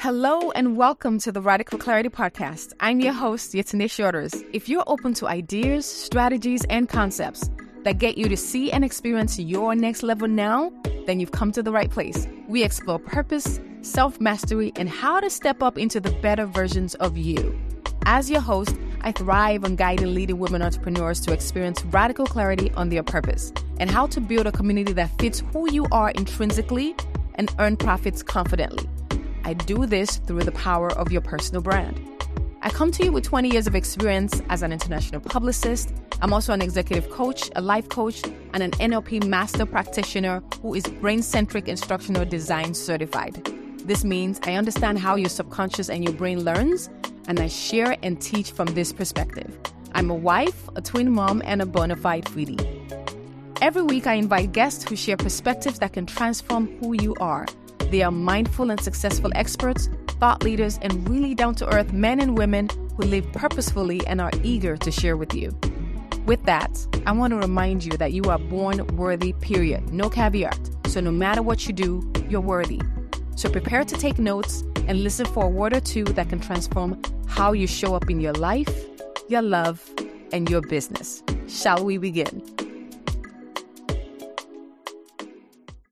Hello and welcome to the Radical Clarity Podcast. I'm your host, Yetine Shorters. If you're open to ideas, strategies, and concepts that get you to see and experience your next level now, then you've come to the right place. We explore purpose, self mastery, and how to step up into the better versions of you. As your host, I thrive on guiding leading women entrepreneurs to experience radical clarity on their purpose and how to build a community that fits who you are intrinsically and earn profits confidently. I do this through the power of your personal brand. I come to you with 20 years of experience as an international publicist. I'm also an executive coach, a life coach, and an NLP master practitioner who is brain centric instructional design certified. This means I understand how your subconscious and your brain learns, and I share and teach from this perspective. I'm a wife, a twin mom, and a bona fide foodie. Every week, I invite guests who share perspectives that can transform who you are. They are mindful and successful experts, thought leaders, and really down to earth men and women who live purposefully and are eager to share with you. With that, I want to remind you that you are born worthy, period. No caveat. So, no matter what you do, you're worthy. So, prepare to take notes and listen for a word or two that can transform how you show up in your life, your love, and your business. Shall we begin?